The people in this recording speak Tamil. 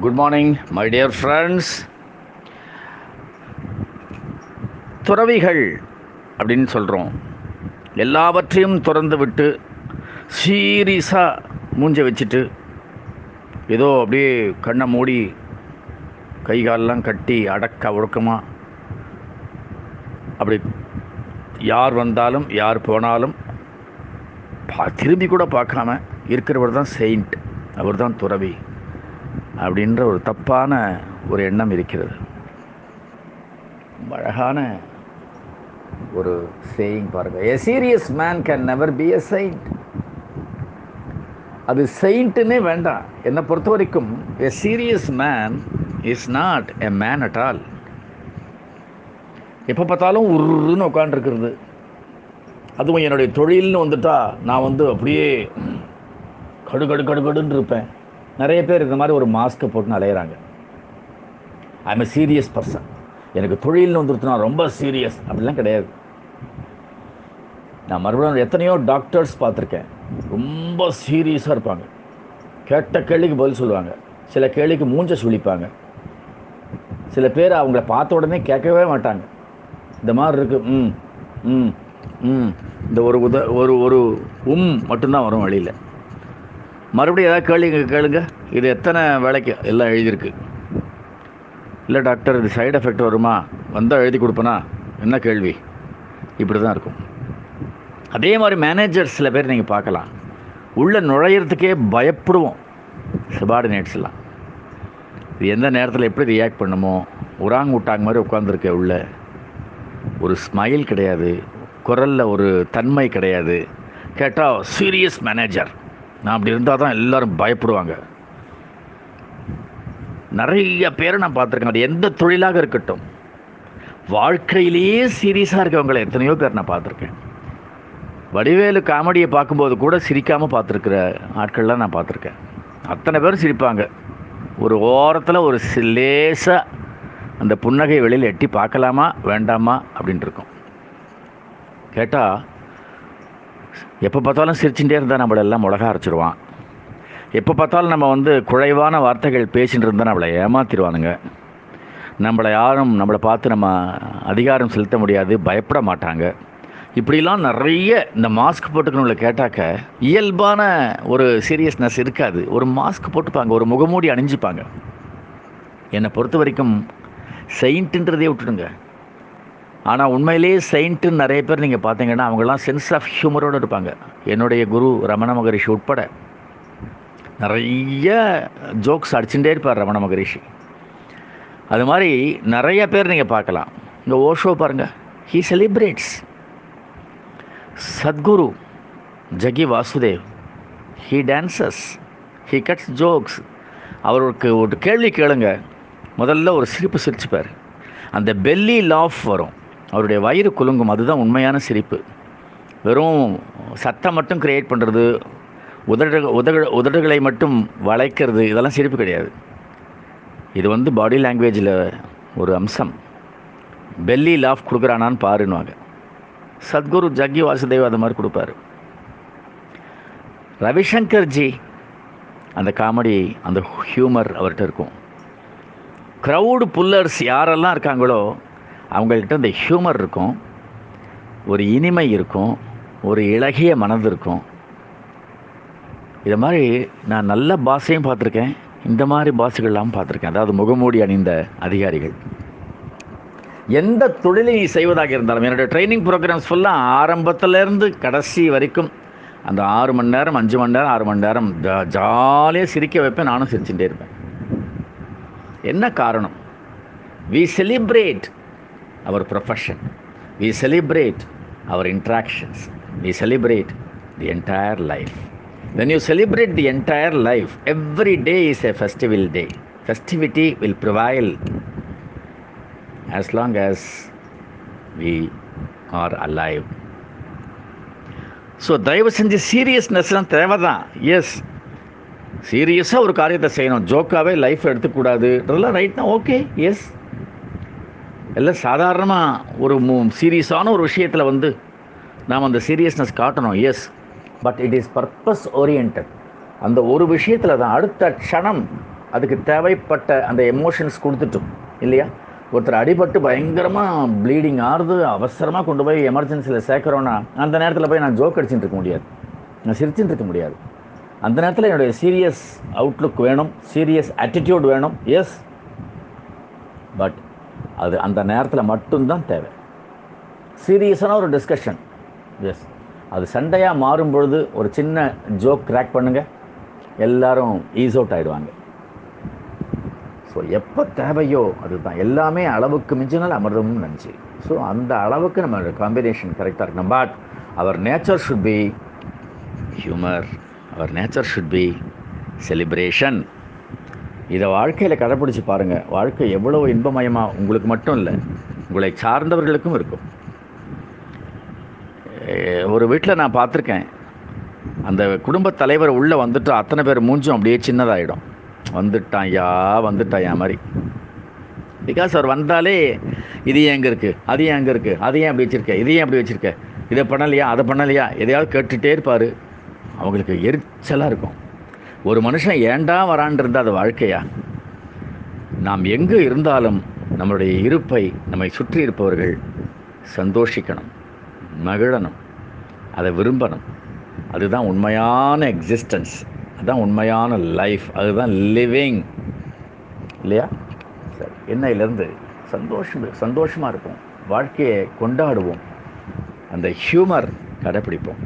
Good morning my dear friends துறவிகள் அப்படின்னு சொல்கிறோம் எல்லாவற்றையும் திறந்து விட்டு சீரியஸாக மூஞ்ச வச்சுட்டு ஏதோ அப்படியே கண்ணை மூடி கை காலெல்லாம் கட்டி அடக்க ஒழுக்கமாக அப்படி யார் வந்தாலும் யார் போனாலும் பா திரும்பி கூட பார்க்காம இருக்கிறவர் தான் செயிண்ட் அவர் தான் துறவி. அப்படின்ற ஒரு தப்பான ஒரு எண்ணம் இருக்கிறது. அழகான ஒரு சேயிங் பாருங்கள் a serious man can never be a saint அது செயிண்ட்டுன்னே வேண்டாம். என்னை பொறுத்த வரைக்கும் a serious man is not a man at all எப்போ பார்த்தாலும் உருன்னு உட்காண்டிருக்கிறது அதுவும் என்னுடைய தொழில்னு வந்துட்டா நான் வந்து அப்படியே கடு கடு கடு கடுன்னு இருப்பேன். நிறைய பேர் இந்த மாதிரி ஒரு மாஸ்க்கை போட்டு அலையிறாங்க. ஐ எ சீரியஸ் பர்சன் எனக்கு தொழில்னு வந்துருத்துனா ரொம்ப சீரியஸ் அப்படிலாம் கிடையாது. நான் மறுபடியும் எத்தனையோ டாக்டர்ஸ் பார்த்துருக்கேன். ரொம்ப சீரியஸாக இருப்பாங்க. கேட்ட கேள்விக்கு பதில் சொல்லுவாங்க. சில கேள்விக்கு மூஞ்ச சுழிப்பாங்க. சில பேர் அவங்கள பார்த்த உடனே கேட்கவே மாட்டாங்க. இந்த மாதிரி இருக்குது ம் ம் ம். இந்த ஒரு உத ஒரு ஒரு உம் மட்டும்தான் வரும் வழியில். மறுபடியும் ஏதாவது கேள்வி கேளுங்க. இது எத்தனை வேலைக்கு எல்லாம் எழுதியிருக்கு? இல்லை டாக்டர் இது சைடு எஃபெக்ட் வருமா? வந்தால் எழுதி கொடுப்பேனா? என்ன கேள்வி? இப்படி தான் இருக்கும். அதே மாதிரி மேனேஜர் சில பேர் நீங்கள் பார்க்கலாம். உள்ளே நுழையிறதுக்கே பயப்படுவோம். சபார்டினேட்ஸ்லாம் இது எந்த நேரத்தில் எப்படி ரியாக்ட் பண்ணுமோ? உராங் விட்டாங்க மாதிரி உட்காந்துருக்க உள்ள. ஒரு ஸ்மைல் கிடையாது. குரலில் ஒரு தன்மை கிடையாது. கேட்டால் சீரியஸ் மேனேஜர் நான் அப்படி இருந்தால் தான் எல்லோரும் பயப்படுவாங்க. நிறைய பேரை நான் பார்த்துருக்கேன். அது எந்த தொழிலாக இருக்கட்டும். வாழ்க்கையிலேயே சீரியஸாக இருக்கவங்களை எத்தனையோ பேர் நான் பார்த்துருக்கேன். வடிவேலு காமெடியை பார்க்கும்போது கூட சிரிக்காமல் பார்த்துருக்குற ஆட்கள்லாம் நான் பார்த்துருக்கேன். அத்தனை பேரும் சிரிப்பாங்க. ஒரு ஓரத்தில் ஒரு லேசாக அந்த புன்னகை வெளியில் எட்டி பார்க்கலாமா வேண்டாமா அப்படின்ட்டு இருக்கும். கேட்டால் எப்போ பார்த்தாலும் சிரிச்சுட்டே இருந்தால் நம்மளெல்லாம் மிளகா அரைச்சிடுவான் எப்போ பார்த்தாலும் நம்ம வந்து குறைவான வார்த்தைகள் பேசிகிட்டு இருந்தால் நம்மளை ஏமாத்திடுவானுங்க நம்மளை யாரும் நம்மளை பார்த்து நம்ம அதிகாரம் செலுத்த முடியாது பயப்பட மாட்டாங்க. இப்படிலாம் நிறைய இந்த மாஸ்க் போட்டுக்கணும்ல கேட்டாக்க இயல்பான ஒரு சீரியஸ்னஸ் இருக்காது. ஒரு மாஸ்க் போட்டுப்பாங்க ஒரு முகமூடி அணிஞ்சுப்பாங்க. என்னை பொறுத்த வரைக்கும் செயின்ட்டுன்றதே விட்டுடுங்க. ஆனால் உண்மையிலேயே செயின்ட்டுன்னு நிறைய பேர் நீங்கள் பார்த்தீங்கன்னா அவங்கெல்லாம் சென்ஸ் ஆஃப் ஹியூமரோடு இருப்பாங்க. என்னுடைய குரு ரமண மகரிஷி உட்பட நிறைய ஜோக்ஸ் அடிச்சுட்டே இருப்பார் ரமண மகரிஷி. அது மாதிரி நிறைய பேர் நீங்கள் பார்க்கலாம். இந்த ஓஷோ பாருங்கள் he celebrates Sadhguru Jaggi Vasudev he dances he cuts jokes அவருக்கு ஒரு கேள்வி கேளுங்க. முதல்ல ஒரு சிரிப்பு சிரிச்சுப்பார். அந்த பெல்லி லாஃப் வரும். அவருடைய வயிறு குலுங்கும் அதுதான் உண்மையான சிரிப்பு. வெறும் சத்தம் மட்டும் க்ரியேட் பண்ணுறது உதடு உதடு உதடுகளை மட்டும் வளைக்கிறது இதெல்லாம் சிரிப்பு கிடையாது. இது வந்து பாடி லாங்குவேஜில் ஒரு அம்சம். பெல்லி லாஃப் கொடுக்குறானான்னு பாருன்னுவாங்க. சத்குரு ஜக்கி வாசுதேவ் அது மாதிரி கொடுப்பாரு. ரவிசங்கர் ஜி அந்த காமெடி அந்த ஹியூமர் அவர்கிட்ட இருக்கும். க்ரௌடு புல்லர்ஸ் யாரெல்லாம் இருக்காங்களோ அவங்கள்ட்ட அந்த ஹியூமர் இருக்கும். ஒரு இனிமை இருக்கும். ஒரு இலகிய மனது இருக்கும். இது மாதிரி நான் நல்ல பாஸையும் பார்த்துருக்கேன். இந்த மாதிரி பாஸுகள்லாம் பார்த்துருக்கேன். அதாவது முகமூடி அணிந்த அதிகாரிகள். எந்த தொழிலை நீ செய்வதாக இருந்தாலும் என்னுடைய ட்ரைனிங் ப்ரோக்ராம்ஸ் ஃபுல்லாக ஆரம்பத்துலேருந்து கடைசி வரைக்கும் அந்த ஆறு மணி நேரம் அஞ்சு மணி நேரம் ஆறு மணி நேரம் ஜா ஜாலியாக சிரிக்க வைப்பேன். நானும் சிரிச்சுட்டே இருப்பேன். என்ன காரணம்? We celebrate our profession we celebrate our interactions we celebrate the entire life when you celebrate the entire life every day is a festival day festivity will prevail as long as we are alive so தயவு செஞ்சு சீரியஸ்னஸ்லாம் தேவை தான் எஸ் சீரியஸாக ஒரு காரியத்தை செய்யணும் ஜோக்காகவே லைஃப் எடுத்துக்கூடாதுன்றதெல்லாம் ரைட் தான் ஓகே எஸ் எல்லாம் சாதாரணமாக ஒரு சீரியஸான ஒரு விஷயத்தில் வந்து நாம் அந்த சீரியஸ்னஸ் காட்டணும் yes but it is purpose orient அந்த ஒரு விஷயத்தில் தான் அடுத்த க்ஷணம் அதுக்கு தேவைப்பட்ட அந்த எமோஷன்ஸ் கொடுத்துட்டும் இல்லையா? ஒருத்தர் அடிபட்டு பயங்கரமாக ப்ளீடிங் ஆறுது அவசரமாக கொண்டு போய் எமர்ஜென்சியில் சேர்க்குறோன்னா அந்த நேரத்தில் போய் நான் ஜோக் அடிச்சுட்டு இருக்க முடியாது. நான் சிரிச்சுட்டு இருக்க முடியாது. அந்த நேரத்தில் என்னுடைய சீரியஸ் அவுட்லுக் வேணும் சீரியஸ் ஆட்டிடியூட் வேணும் எஸ் பட் அது அந்த நேரத்தில் மட்டும்தான் தேவை. சீரியஸான ஒரு டிஸ்கஷன் எஸ் அது சண்டையாக மாறும் பொழுது ஒரு சின்ன ஜோக் கிராக் பண்ணுங்கள் எல்லாரும் ஈஸ் அவுட் ஆகிடுவாங்க ஸோ எப்போ தேவையோ அதுதான். எல்லாமே அளவுக்கு மிஞ்சினால் அமிர்தமும் நஞ்சு ஸோ அந்த அளவுக்கு நம்ம காம்பினேஷன் கரெக்டாக இருக்கணும். But our nature should be humour our nature should be celebration இதை வாழ்க்கையில் கடைப்பிடிச்சு பாருங்கள் வாழ்க்கை எவ்வளோ இன்பமயமாக உங்களுக்கு மட்டும் இல்லை உங்களை சார்ந்தவர்களுக்கும் இருக்கும். ஒரு வீட்டில் நான் பார்த்துருக்கேன். அந்த குடும்பத் தலைவர் உள்ளே வந்துட்டு அத்தனை பேர் மூஞ்சும் அப்படியே சின்னதாகிடும் வந்துட்டான் யா வந்துட்டான் யா மாதிரி. பிகாஸ் அவர் வந்தாலே இது ஏன் எங்கே இருக்குது அது ஏன் அங்கே இருக்குது அது ஏன் அப்படி வச்சுருக்க? இது ஏன் அப்படி வச்சுருக்க? இதை பண்ணலையா? அதை பண்ணலையா? எதையாவது கேட்டுகிட்டே இருப்பார். அவங்களுக்கு எரிச்சலாக இருக்கும். ஒரு மனுஷன் ஏண்டா வரான் இருந்தால் அது வாழ்க்கையா? நாம் எங்கு இருந்தாலும் நம்மளுடைய இருப்பை நம்மை சுற்றி இருப்பவர்கள் சந்தோஷிக்கணும் மகிழணும் அதை விரும்பணும். அதுதான் உண்மையான எக்ஸிஸ்டன்ஸ் அதுதான் உண்மையான லைஃப் அதுதான் லிவிங் இல்லையா? சரி என்னையிலேருந்து சந்தோஷம் சந்தோஷமாக இருப்போம். வாழ்க்கையை கொண்டாடுவோம். அந்த ஹியூமர் கடைப்பிடிப்போம்.